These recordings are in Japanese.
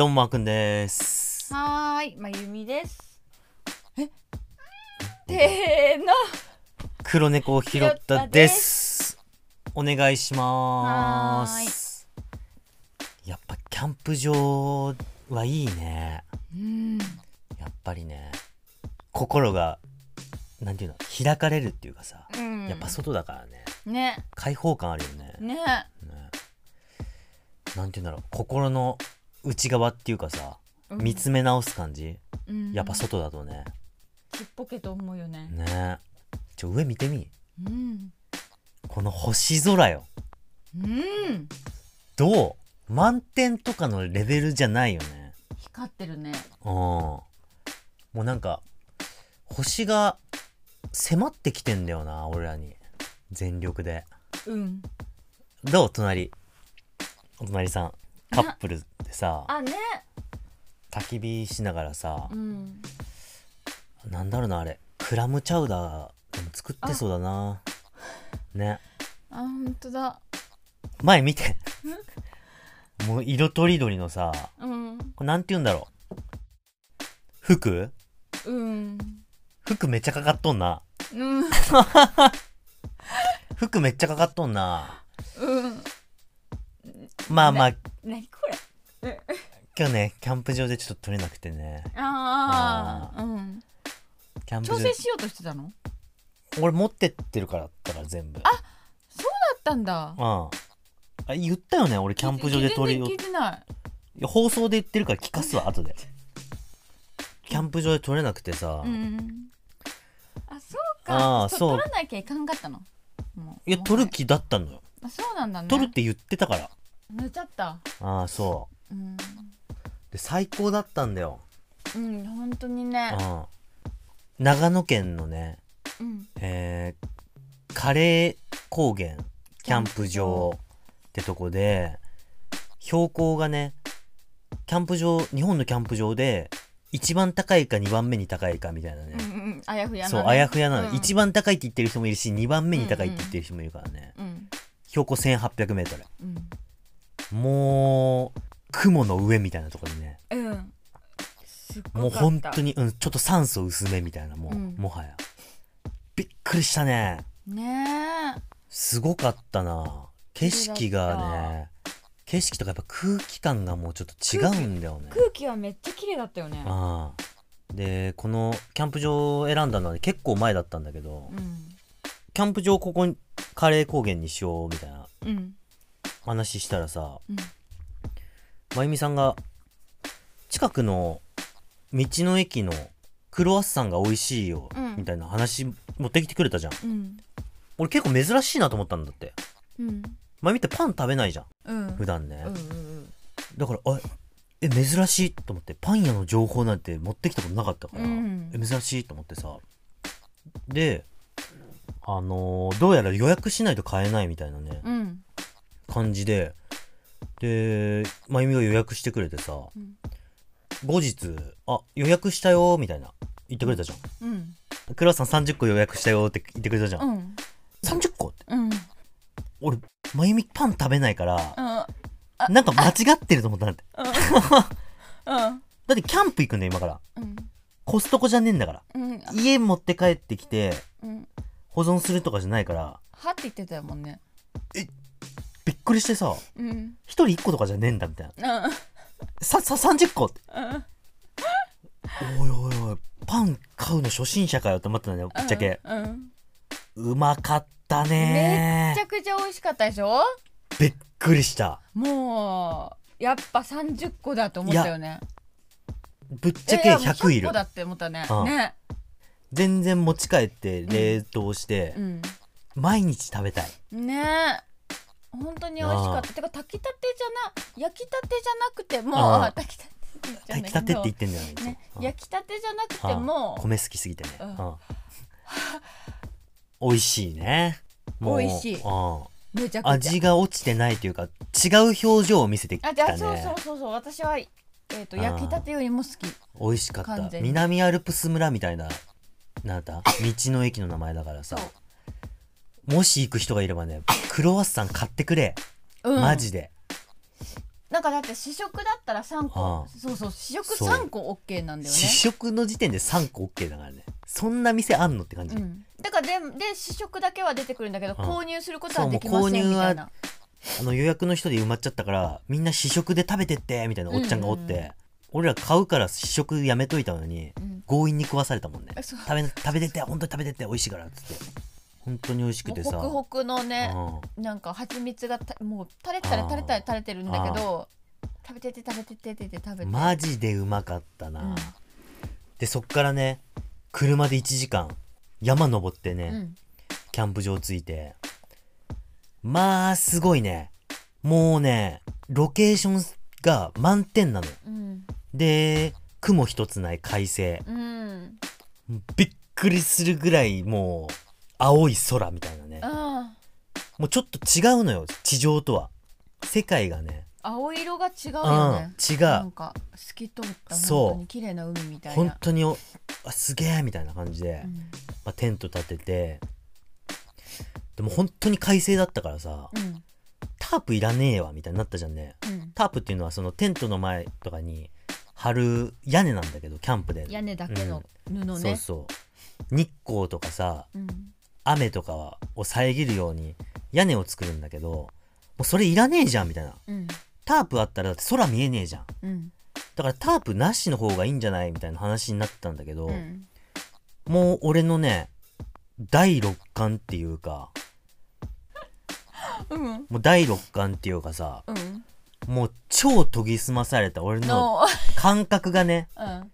どうもまーくんです。はーい、まゆみです。え？てーの。黒猫を拾ったです。お願いします。やっぱキャンプ場はいいね。うん、やっぱりね心がなんていうの開かれるっていうかさ、うん、やっぱ外だからね。ね、開放感あるよね。ね、ね。なんていうんだろう心の内側っていうかさうん。見つめ直す感じ、うん。やっぱ外だとね。ちっぽけと思うよね。ね。ちょ上見てみ。うん、この星空よ。うん、どう？満点とかのレベルじゃないよね。光ってるね。うん。もうなんか星が迫ってきてんだよな俺らに。全力で。うん、どう？隣。お隣さんカップルでさあね、焚き火しながらさうん、なんだろうなあれ。クラムチャウダーでも作ってそうだな。ね。あ本当だ。前見て。もう色とりどりのさうん、これなんて言うんだろう。服？うん、服めっちゃかかっとんな。うん、服めっちゃかかっとんな。うん、まあまあなにこれ？今日ねキャンプ場でちょっと撮れなくてねああ、うん。キャンプ場調整しようとしてたの？だ俺持ってってるからだから全部ったんだ。うんあ言ったよね俺キャンプ場で撮りよ聞いてない。放送で言ってるから聞かすわ後でキャンプ場で撮れなくてさ、うん。あ、そうか。そあーそう取らなきゃいかんかったの。いや撮る。気だったのよあ、そうなんだね。撮るって言ってたから寝ちゃった。ああそうん。うで最高だったんだよ、うん、本当にね。うん、長野県のねうん。えー、カレー高原キャンプ場ってとこで標高がねキャンプ場日本のキャンプ場で一番高いか2番目に高いかみたいなね、うんうん、あやふやな、ね。そうあやふやなの、うん一番高いって言ってる人もいるし2番目に高いって言ってる人もいるからね、うん。標高 1800m うん。もう雲の上みたいなところにねうん。すっごもう本当に、うん、ちょっと酸素薄めみたいなもう、うんもはやびっくりしたねねえ。すすごかったな景色がね景色とかやっぱ空気感がもうちょっと違うんだよね空気はめっちゃ綺麗だったよね。ああでこのキャンプ場を選んだのは結構前だったんだけど、うん。キャンプ場ここにカレー高原にしようみたいなうん。話したらさうん。まゆみさんが近くの道の駅のクロワッサンが美味しいよ、うんみたいな話持ってきてくれたじゃんうん。俺結構珍しいなと思ったんだってうん。まゆみってパン食べないじゃんうん。普段ね、うんうんだからあえ珍しいと思ってパン屋の情報なんて持ってきたことなかったから、うんえ珍しいと思ってさであのーどうやら予約しないと買えないみたいなね、うん。感じででまゆみが予約してくれてさ、ん後日「あ予約したよ」みたいな言ってくれたじゃんうん。「クラさん30個予約したよ」って言ってくれたじゃん、うん。30個って？うん。俺まゆみパン食べないからうん。なんか間違ってると思ったんだって うん。だってキャンプ行くんだよ今からうん。コストコじゃねえんだからうん。家持って帰ってきてうん。保存するとかじゃないからはって言ってたよもんね。びっくりしてさうん。一人一個とかじゃねえんだみたいな。うん。ささ30個ってうん。おいおいおいパン買うの初心者かよって思ったんだよぶっちゃけ、うん。うまかっためねっちゃくちゃ美味しかったでしょ？びっくりした。もうやっぱ30個だと思ったよね。ぶっちゃけえいやもう100いる。個だって思ったね。うん。ね。全然持ち帰って冷凍して、うん。毎日食べたい。ね。え本当に美味しかった。てか炊きたてじゃな焼きたてじゃなくても炊きたて炊きたてって言ってんだよねねうん焼きたてじゃなくあても米好きすぎてね、美味しいね。美味しい。味が落ちてないというか違う表情を見せてきたあじゃあねそうそうそうそう。私はえっと焼きたてよりも好き。美味しかった。南アルプス村みたいななんだ道の駅の名前だからさもし行く人がいればねクロワッサン買ってくれ、うん。マジで。なんかだって試食だったら3あ個あそうそう試食そう。3個 OK なんだよね。試食の時点で3個 OK だからね。そんな店あんのって感じ、うん、だからでで試食だけは出てくるんだけど、うん。購入することはできませんみたいな。あの予約の人で埋まっちゃったからみんな試食で食べてってみたいなおっちゃんがおって、うんうんうん。俺ら買うから試食やめといたのにうん。強引に食わされたもんね。えそう。食べ食べてって本当に食べてって美味しいからっつって本当に美味しくてさ。ホクホクのねうん。なんか蜂蜜がたもう垂れたら垂れたら垂れてるんだけど食べてって食べてってってって食べてマジでうまかったな、うん。でそっからね車で1時間山登ってね、うん。キャンプ場着いてまあすごいね。もうねロケーションが満点なの。うん。で雲一つない快晴。うん。びっくりするぐらいもう青い空みたいなね。あもうちょっと違うのよ地上とは。世界がね。あ青色が違ううんよね違う。なんか透き通ったそう。本当に綺麗な海みたい本な当におあすげえみたいな感じで、うん。まあ、テント立てて。でも本当に快晴だったからさうん。タープいらねえわみたいになったじゃんね。うん。タープっていうのはそのテントの前とかに張る屋根なんだけどキャンプで。屋根だけの布ね。そうそう。日光とかさうん雨とかを遮るように屋根を作るんだけどもうそれいらねえじゃんみたいな。うん。タープあったらだって空見えねえじゃん。うん。だからタープなしの方がいいんじゃないみたいな話になってたんだけど、うん。もう俺のね第六感っていうかうん。もう第六感っていうかさうん。もう超研ぎ澄まされた俺のの感覚がねうん。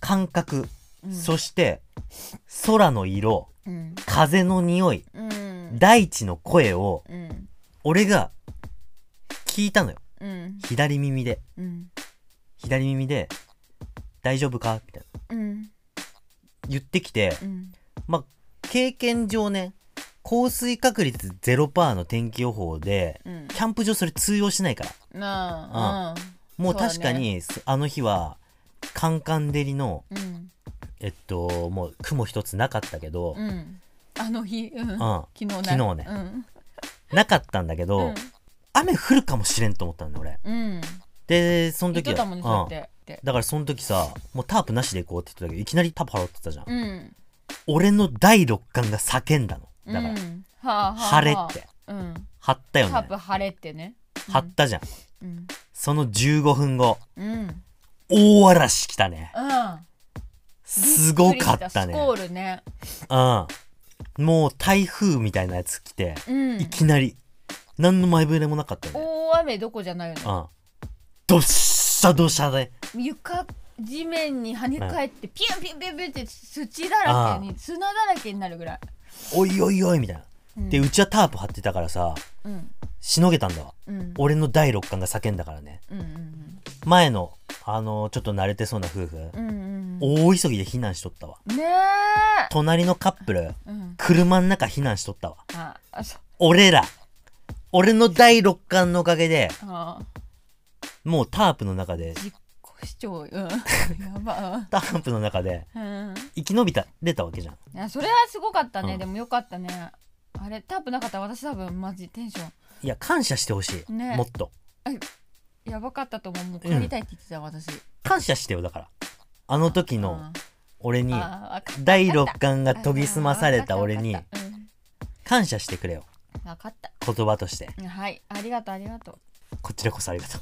感覚、うん。そして空の色うん。風の匂いうん。大地の声をうん。俺が聞いたのよ。うん。左耳で。うん。左耳で「大丈夫か?」みたいな。うん。言ってきてうん。まあ経験上ね降水確率0%の天気予報でうん。キャンプ場それ通用しないから。なあもう確かに、そあの日はカンカン照りのうんえっともう雲一つなかったけど、うん。あの日うん。うん。昨日ね。昨日ね。うん。なかったんだけど、雨降るかもしれんと思ったんだ俺うんうん。でその時は、言ってたもんねそうやっうんだからその時さもうタープなしで行こうって言ってたけどいきなりタープ払ってたじゃん、うん。俺の第六感が叫んだの。だから、うんはあはあはあ。晴れって。うん。貼ったよね。タープ晴れってね。貼ったじゃん、うん。その15分後。うん。大嵐来たね。うんすごかったね。スコールね。うん。もう台風みたいなやつ来て、うん。いきなり。何の前触れもなかったね。大雨どこじゃないよねうん。どっしゃどしゃで。床地面に跳ね返ってピュンピュンピュンピュンって土だらけに砂だらけになるぐらい。おいおいおいみたいな、うん。でうちはタープ張ってたからさうん。しのげたんだわ。うん。俺の第六感が叫んだからね。うんうん前のあのちょっと慣れてそうな夫婦、うんうん大急ぎで避難しとったわ。うんねえ。隣のカップルうん。車の中避難しとったわ。ああそ。う俺ら。俺の第六感のおかげであもうタープの中で実行主張うん やば。タープの中でうん。生き延びた出たわけじゃん。いやそれはすごかったね、うん。でもよかったね。あれタープなかったら私多分マジテンション。いや感謝してほしい、ね。もっとやばかったと思う。もう帰りたいって言ってた、私。感謝してよだから。あの時のあ俺にあわかった。第六感が研ぎ澄まされた俺にわかった。わかっ感謝してくれよ。たうんわかった。言葉として。うんはい。ありがとうありがとこちらこそありがとう。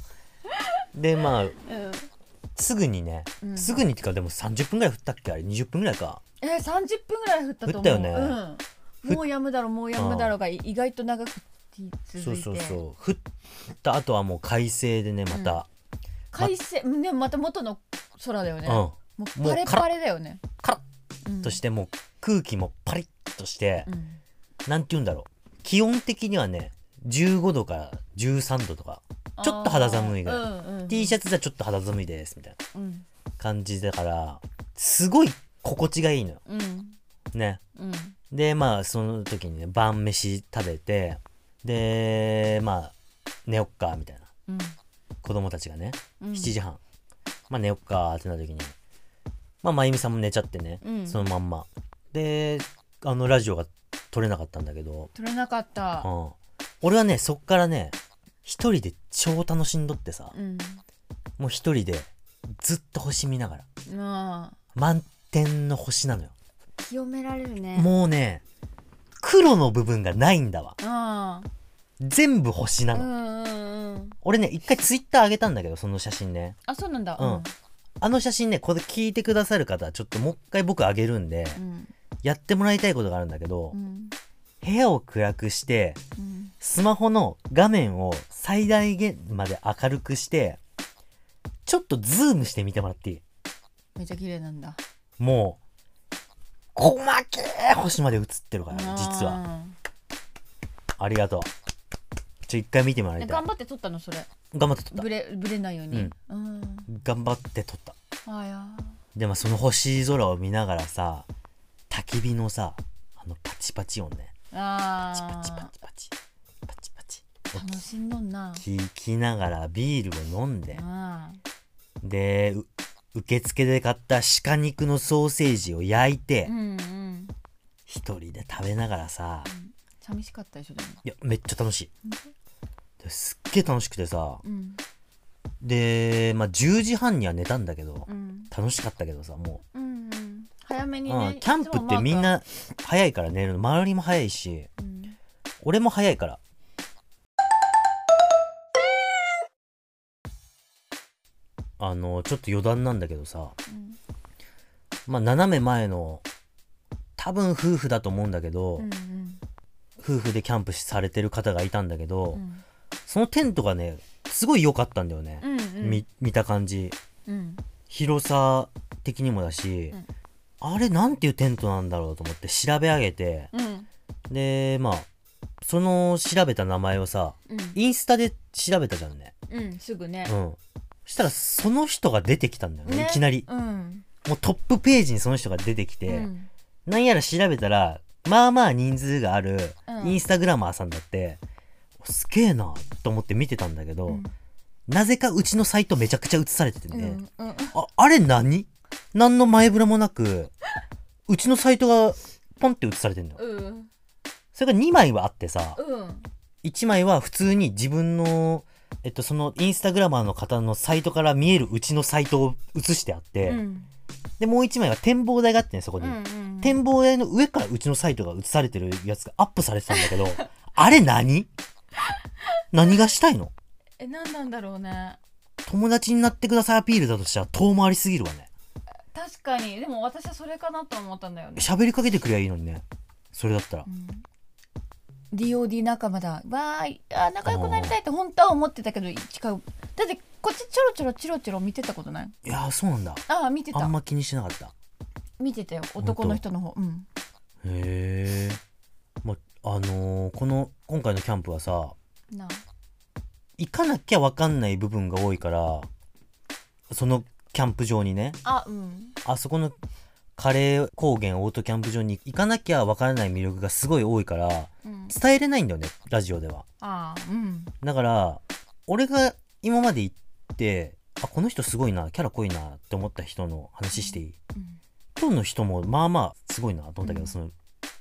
でまあう、うん、すぐにね、うん。すぐにってかでも30分ぐらい降ったっけ？あれ？20分ぐらいか。えー、30分ぐらい降ったと思う。降ったよね。うん、もうやむだろうもうやむだろうが意外と長くそうそうそう降った後はもう快晴でねまた、快晴ねまた元の空だよね、うん。もうパレパレだよね。カラうんッとしてもう空気もパリッとして。う、ん。なんて言うんだろう。気温的にはね15度から13度とか。ちょっと肌寒いぐらい。うんうん。T シャツじゃちょっと肌寒いですみたいな。うん。感じだからすごい心地がいいのよ。うん。ね。うん。でまあその時にね晩飯食べてでまあ寝よっかみたいな。うん。子供たちがねうん。7時半、まあ寝よっかってなった時に。まあまゆみさんも寝ちゃってね、うん。そのまんま。であのラジオが撮れなかったんだけど、取れなかった。うん、俺はねそっからね一人で超楽しんどってさ。うん。もう一人でずっと星見ながら。まあ。満点の星なのよ。清められるね。もうね黒の部分がないんだわ。あ全部星なの、俺ね一回ツイッター上げたんだけどその写真ね。あそうなんだ。うん。あの写真ねこれ聞いてくださる方はちょっともう一回僕上げるんでうん。やってもらいたいことがあるんだけどうん。部屋を暗くしてうん。スマホの画面を最大限まで明るくしてちょっとズームしてみてもらっていい？めっちゃ綺麗なんだ。もう細けー星まで映ってるから実は。はありがとう。ちょ一回見てもらいたい。頑張って撮ったのそれ。頑張って撮った。ブレブレないように。うん。頑張って撮った。あやでもその星空を見ながらさ焚き火のさあのパチパチ音ね。あパチパチパあチパチ。パチパチ。楽しんどんな。聞きながらビールを飲んで。あでう受付で買った鹿肉のソーセージを焼いてうんうん一人で食べながらさ寂しかったでしょでも。いやめっちゃ楽しい。ですっげえ楽しくてさうん。でまあ10時半には寝たんだけどうん。楽しかったけどさもう。んうん。早めにう、ねうん、キャンプってみんな早いから寝るの周りも早いしうん。俺も早いからあのちょっと余談なんだけどさ。うん。まあ斜め前の多分夫婦だと思うんだけど、うん夫婦でキャンプされてる方がいたんだけど、うん。そのテントがねすごい良かったんだよね。う、んうん。み見た感じ。うん。広さ的にもだし、うん。あれなんていうテントなんだろうと思って調べ上げてうん。でまあその調べた名前をさうん。インスタで調べたじゃんね。うんすぐね。うんそしたらその人が出てきたんだよねね。いきなり。うん。もうトップページにその人が出てきて、うん。なんやら調べたらまあまあ人数があるうん。インスタグラマーさんだって、すげえなと思って見てたんだけど、うん。なぜかうちのサイトめちゃくちゃ映されててうね、んうん。ああれ何？何の前触れもなくうちのサイトがポンって映されてんだよ。うん。それが2枚はあってさうん。1枚は普通に自分のえっとそのインスタグラマーの方のサイトから見えるうちのサイトを映してあって、うん。でもう1枚は展望台があってねそこに、うん展望台の上からうちのサイトが映されてるやつがアップされてたんだけど あれ何？何がしたいの？え何なんだろうね。友達になってくださいアピールだとしたら遠回りすぎるわね。確かに。でも私はそれかなと思ったんだよね。喋りかけてくればいいのにね。それだったら。うん DOD 仲間だ。わーい。あ仲良くなりたいって本当は思ってたけど違う。だってこっちちょろちょろチロチロ見てたことない？いやーそうなんだ。ああ見てた。あんま気にしてなかった。見てたよ。男の人の方。うん。へえまあのーこの今回のキャンプはさな行かなきゃ分かんない部分が多いからそのキャンプ場にねあうん。あそこのカレー高原オートキャンプ場に行かなきゃ分からない魅力がすごい多いからうん。伝えれないんだよねラジオでは。ああうん。だから俺が今まで行ってあこの人すごいなキャラ濃いなって思った人の話していい？うん。今日の人もまあまあすごいなと思ったけど、うん。その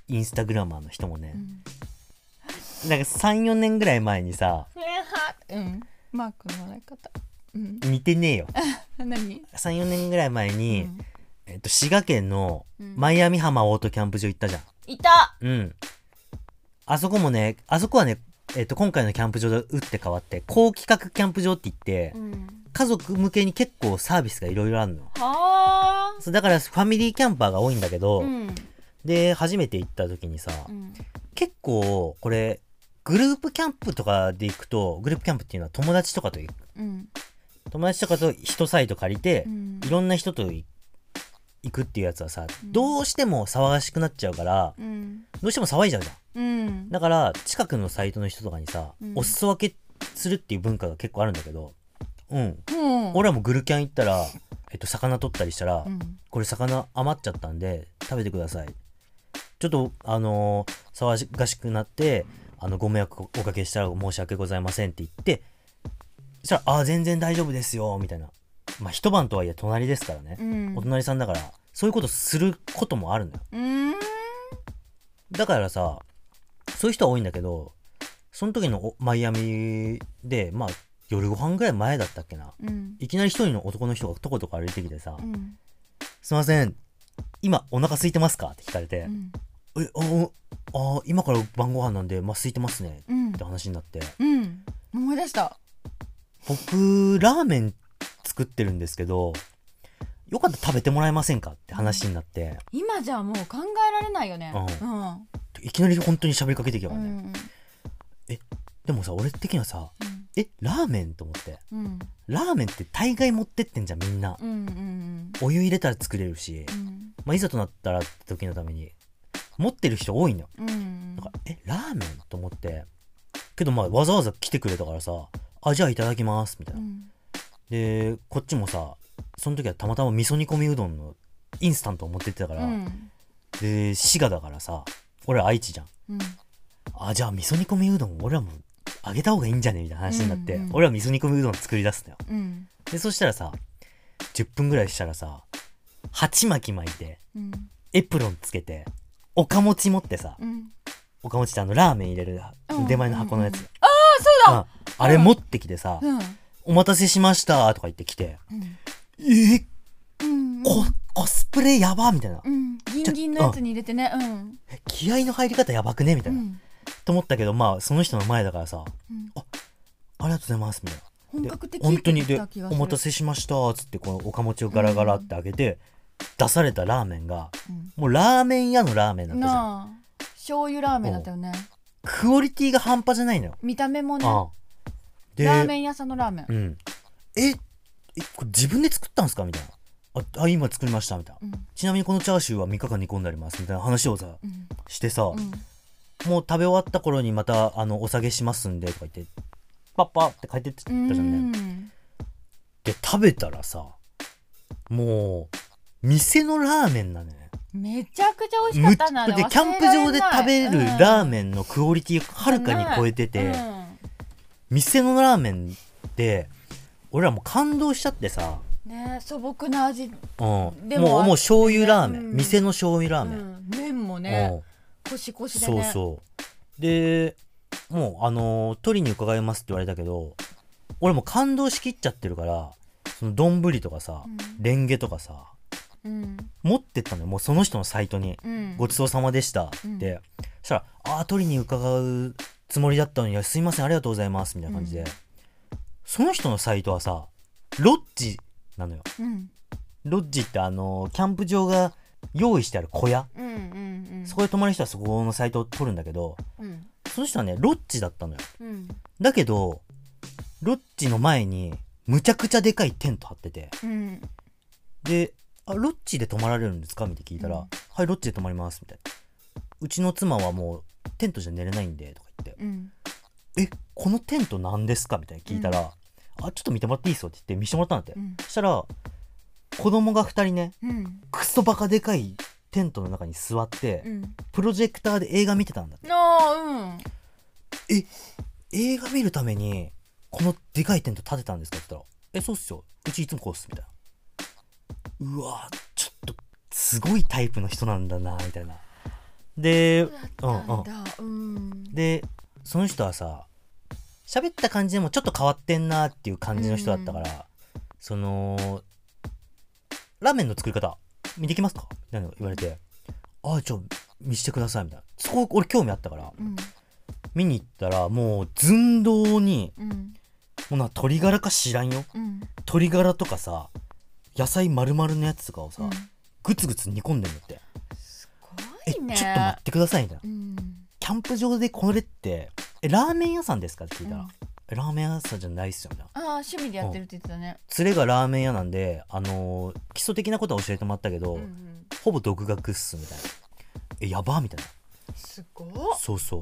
インスタグラマーの人もね。う、ん。なんか34年ぐらい前にさ うん。マークの笑い方。うん。似てねえよ。何？34年ぐらい前に、うんえっと、滋賀県のうん。マイアミ浜オートキャンプ場行ったじゃん。いた。うん。あそこもねあそこはねえっと、今回のキャンプ場で打って変わって高規格キャンプ場って言って、うん。家族向けに結構サービスがいろいろあるのはあ。そうだからファミリーキャンパーが多いんだけど、うん。で初めて行った時にさ、うん。結構これグループキャンプとかで行くとグループキャンプっていうのは友達とかと行く。うん。友達とかと一サイト借りてう、ん。いろんな人とい行くっていうやつはさ、うん。どうしても騒がしくなっちゃうからうん。どうしても騒いじゃうじゃん。うん。だから近くのサイトの人とかにさ、うん。お裾分けするっていう文化が結構あるんだけどうん。うん。俺らもグルキャン行ったら、えっと、魚取ったりしたら、うん。これ魚余っちゃったんで食べてください。ちょっとあのー騒がしくなってあのご迷惑おかけしたら申し訳ございませんって言ってそしたら「ああ全然大丈夫ですよ」みたいなまあ一晩とはいえ隣ですからね、うん。お隣さんだからそういうことすることもあるのよ。うん。だからさそういう人は多いんだけどその時のおマイアミでまあ夜ご飯ぐらい前だったっけな。うん。いきなり一人の男の人がとことこ歩いてきてさ「うんすいません今お腹空いてますか?」って聞かれてうん「えああ今から晩ご飯なんでまあ空いてますね」うん。って話になって。うん。思い出した。僕ラーメン作ってるんですけどよかったら食べてもらえませんかって話になって。今じゃもう考えられないよね。ううん。いきなり本当に喋りかけてきたからね、うんでもさ俺的にはさうん。えラーメンと思って。うん。ラーメンって大概持ってってんじゃんみんな。うんうんお湯入れたら作れるし、うん。まあ、いざとなったらって時のために持ってる人多いのよ。うんだからえラーメンと思って。けどまあわざわざ来てくれたからさあじゃあいただきますみたいうな、んでこっちもさその時はたまたま味噌煮込みうどんのインスタントを持ってってたから、うん。で滋賀だからさ俺ら愛知じゃん。うん。あじゃあ味噌煮込みうどん俺らもあげた方がいいんじゃね？みたいな話になって、うんうん俺は味噌煮込みうどん作り出すのよ。うん。でそしたらさ10分ぐらいしたらさ鉢巻き巻いてうん。エプロンつけておかもち持ってさうん。おかもちってあのラーメン入れるうん出前の箱のやつ、うんあそうだ。ああれ持ってきてさ、うんお待たせしましたとか言ってきてうん。えうん。ココスプレやばみたいな。うん。ギンギンのやつに入れてね。うん。気合の入り方やばくねみたいな、うん。と思ったけどまあその人の前だからさうん。ありがとうございますみたいな。で本格的本当にでお待たせしましたっつってこのおかもちをガラガラって開けて、出されたラーメンがうん。もうラーメン屋のラーメンだったじゃんなあ醤油ラーメンだったよね。クオリティが半端じゃないのよ、見た目もね。ああ。でラーメン屋さんのラーメン。うん。ええこれ自分で作ったんすか？みたいな。ああ今作りました。みたいな。うん。ちなみにこのチャーシューは3日間煮込んであります。みたいな話をさうん。してさ、うん。もう食べ終わった頃にまたあのお下げしますんでとか言ってパッパって帰ってってったじゃんね。うん。で食べたらさもう店のラーメンなのよめちゃくちゃ美味しかむったなあれ。でキャンプ場で食べるラーメンのクオリティがはるかに超えてて、店のラーメンって俺らもう感動しちゃってさ、うんね素朴な味。うん、でももうもう醤油ラーメン、うん。店の醤油ラーメン、うん。麺もうねん。コシコシでそうねそう。でもうあのー取りに伺いますって言われたけど俺もう感動しきっちゃってるからその丼とかさ、うん。レンゲとかさうん。持ってったのよ。もうその人のサイトに。うん。ごちそうさまでした。って、うんそしたら「ああ取りに伺うつもりだったのにすいませんありがとうございます」みたいな感じで、うん。その人のサイトはさロッジなのよ。うん。ロッジってあのキャンプ場が用意してある小屋、うんうんうん。そこで泊まる人はそこのサイトを取るんだけどうん。その人はねロッジだったのよ。うん。だけどロッジの前にむちゃくちゃでかいテント張ってて。うん。で「あロッジで泊まられるんですか?」みたいに聞いたら「うん。はいロッジで泊まります」みたいな「うちの妻はもうテントじゃ寝れないんで」とかうん「えこのテント何ですか?」みたいに聞いたら「あちょっと見てもらっていいっすよ」って言って見せてもらったんだって、うん。そしたら子供が2人ねうん。クソバカでかいテントの中に座って、うん。プロジェクターで映画見てたんだって。あ映画見るためにこのでかいテント建てたんですか？って言ったら「えそうっすよ。うちいつもこうっす」みたいなうわちょっとすごいタイプの人なんだなみたいなでうんうんでその人はさ喋った感じでもちょっと変わってんなっていう感じの人だったから、そのラーメンの作り方見てきますか？みたいなの言われてああちょ見してください。みたいな。そこ俺興味あったからうん。見に行ったらもう寸胴にうん。もうな鶏ガラか知らんよ。うん。鶏ガラとかさ野菜丸々のやつとかをさ、うん。グツグツ煮込んでんだって。すえちょっと待ってくださいみたいなうん。キャンプ場でこれってえラーメン屋さんですかって聞いたら、ラーメン屋さんじゃないっすよみたいなああ趣味でやってるって言ってたね。連れがラーメン屋なんであのー基礎的なことは教えてもらったけど、うんうん。ほぼ独学っすみたいな。えやばみたいな。すごっ。そうそう。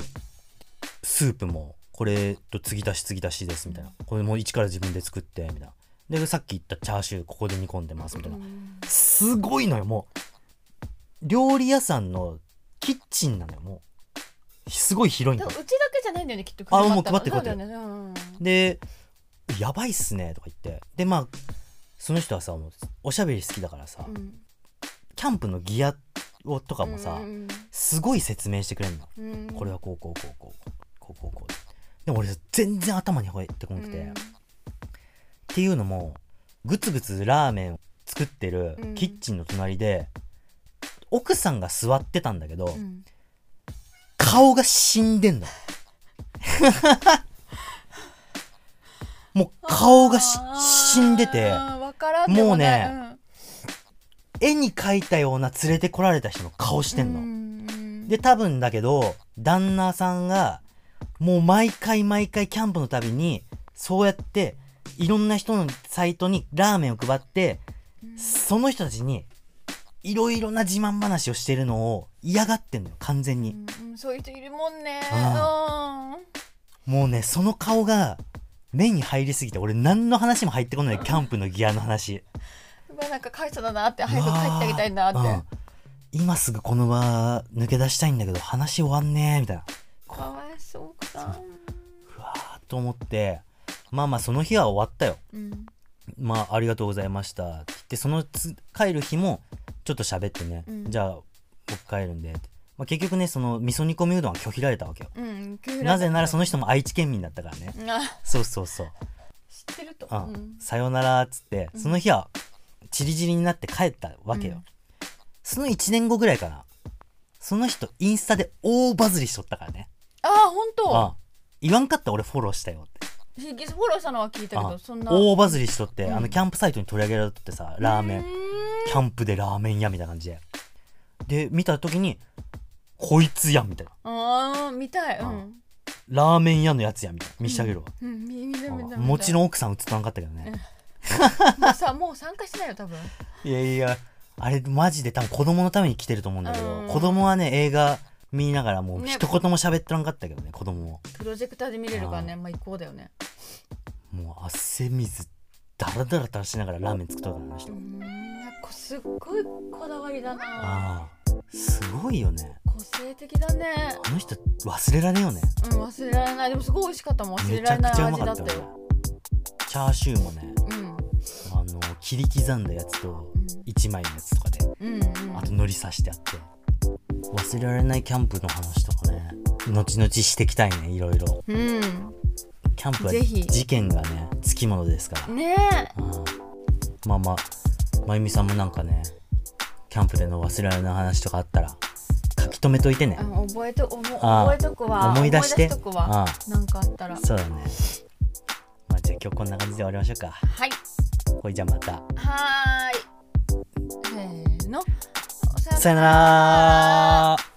スープもこれと継ぎ足し継ぎ足しですみたいな。これもう一から自分で作ってみたいな。でさっき言ったチャーシューここで煮込んでますみたいな。うん。すごいのよもう料理屋さんのキッチンなのよもう。すごい広いんだうちだけじゃないんだよねきっとあもう配配ってそうだよねうんで「やばいっすね」とか言って。でまあその人はさもうおしゃべり好きだからさ、うん。キャンプのギアをとかもさ、うんすごい説明してくれるの、うん。これはこうこうこうこうこうこうこう。こでも俺全然頭に入ってこなくて、うん。っていうのもぐつぐつラーメンを作ってるうん。キッチンの隣で、奥さんが座ってたんだけど、うん。顔が死んでんの。もう顔がし死んでてもない。もうね絵に描いたような連れてこられた人の顔してんの、うん。で多分だけど旦那さんがもう毎回毎回キャンプのたびにそうやっていろんな人のサイトにラーメンを配ってその人たちにいろいろな自慢話をしてるのを嫌がってんのよ完全に、うんうんそういう人いるもんね。もうねその顔が目に入りすぎて俺何の話も入ってこないキャンプのギアの話。うわなんか会社だなって早く帰ってあげたいなって、うん今すぐこの場抜け出したいんだけど話終わんねえみたいな。かわいそう奥さんうわーと思って。まあまあその日は終わったよ。うんまあありがとうございました。って言ってそのつ帰る日もちょっと喋ってね、うん。じゃあ僕帰るんで。って、まあ、結局ねその味噌煮込みうどんは拒否られたわけよ。うんなぜならその人も愛知県民だったからね。あそうそうそう。知ってると、うん。うん。さよならっつってうん。その日はチリチリになって帰ったわけよ、うん。その1年後ぐらいかな。その人インスタで大バズりしとったからね。あ本当。あ言わんかったら俺フォローしたよってフォローしたのは聞いたけあどそんな。大バズりしとって、うん。あのキャンプサイトに取り上げられとってさラーメン。うキャンプでラーメン屋みたいな感じで。で見た時にこいつやんみたいな。あー見たい。うん。ラーメン屋のやつやみたいな。見してあげるわ、うん。もちろんん奥さん映っとなかったけどね、もうさもう参加してないよ多分。いやいやあれマジで多分子供のために来てると思うんだけど、うん。子供はね映画見ながらもうね。一言も喋ってなかったけどね子供もプロジェクターで見れるからね。まあ行こうだよね。もう汗水ダラダラ垂らしながらラーメン作ったからあの人、うーん。なんかすっごいこだわりだな。ああすごいよね。個性的だね。あの人忘れられんよね。うん忘れられない。でもすごい美味しかったもん。忘めれられないちゃうま味だったたかっよよ。チャーシューもねうん。あの切り刻んだやつとうん。1枚のやつとかでうんうん。あと海苔刺してあって忘れられないキャンプの話とかね。後々していきたいねいろいろ。うん。キャンプはぜひ。事件がねつきものですから、ね。うん。まあまあまゆみさんもなんかねキャンプでの忘れられない話とかあったら書き留めといてね。えうん覚えとおもああ。覚えとくわ。思い出して。思いんかあったら。そうだね。まあじゃあ今日こんな感じで終わりましょうか。はい。ほいじゃあまた。はーい。せー。のさよなら。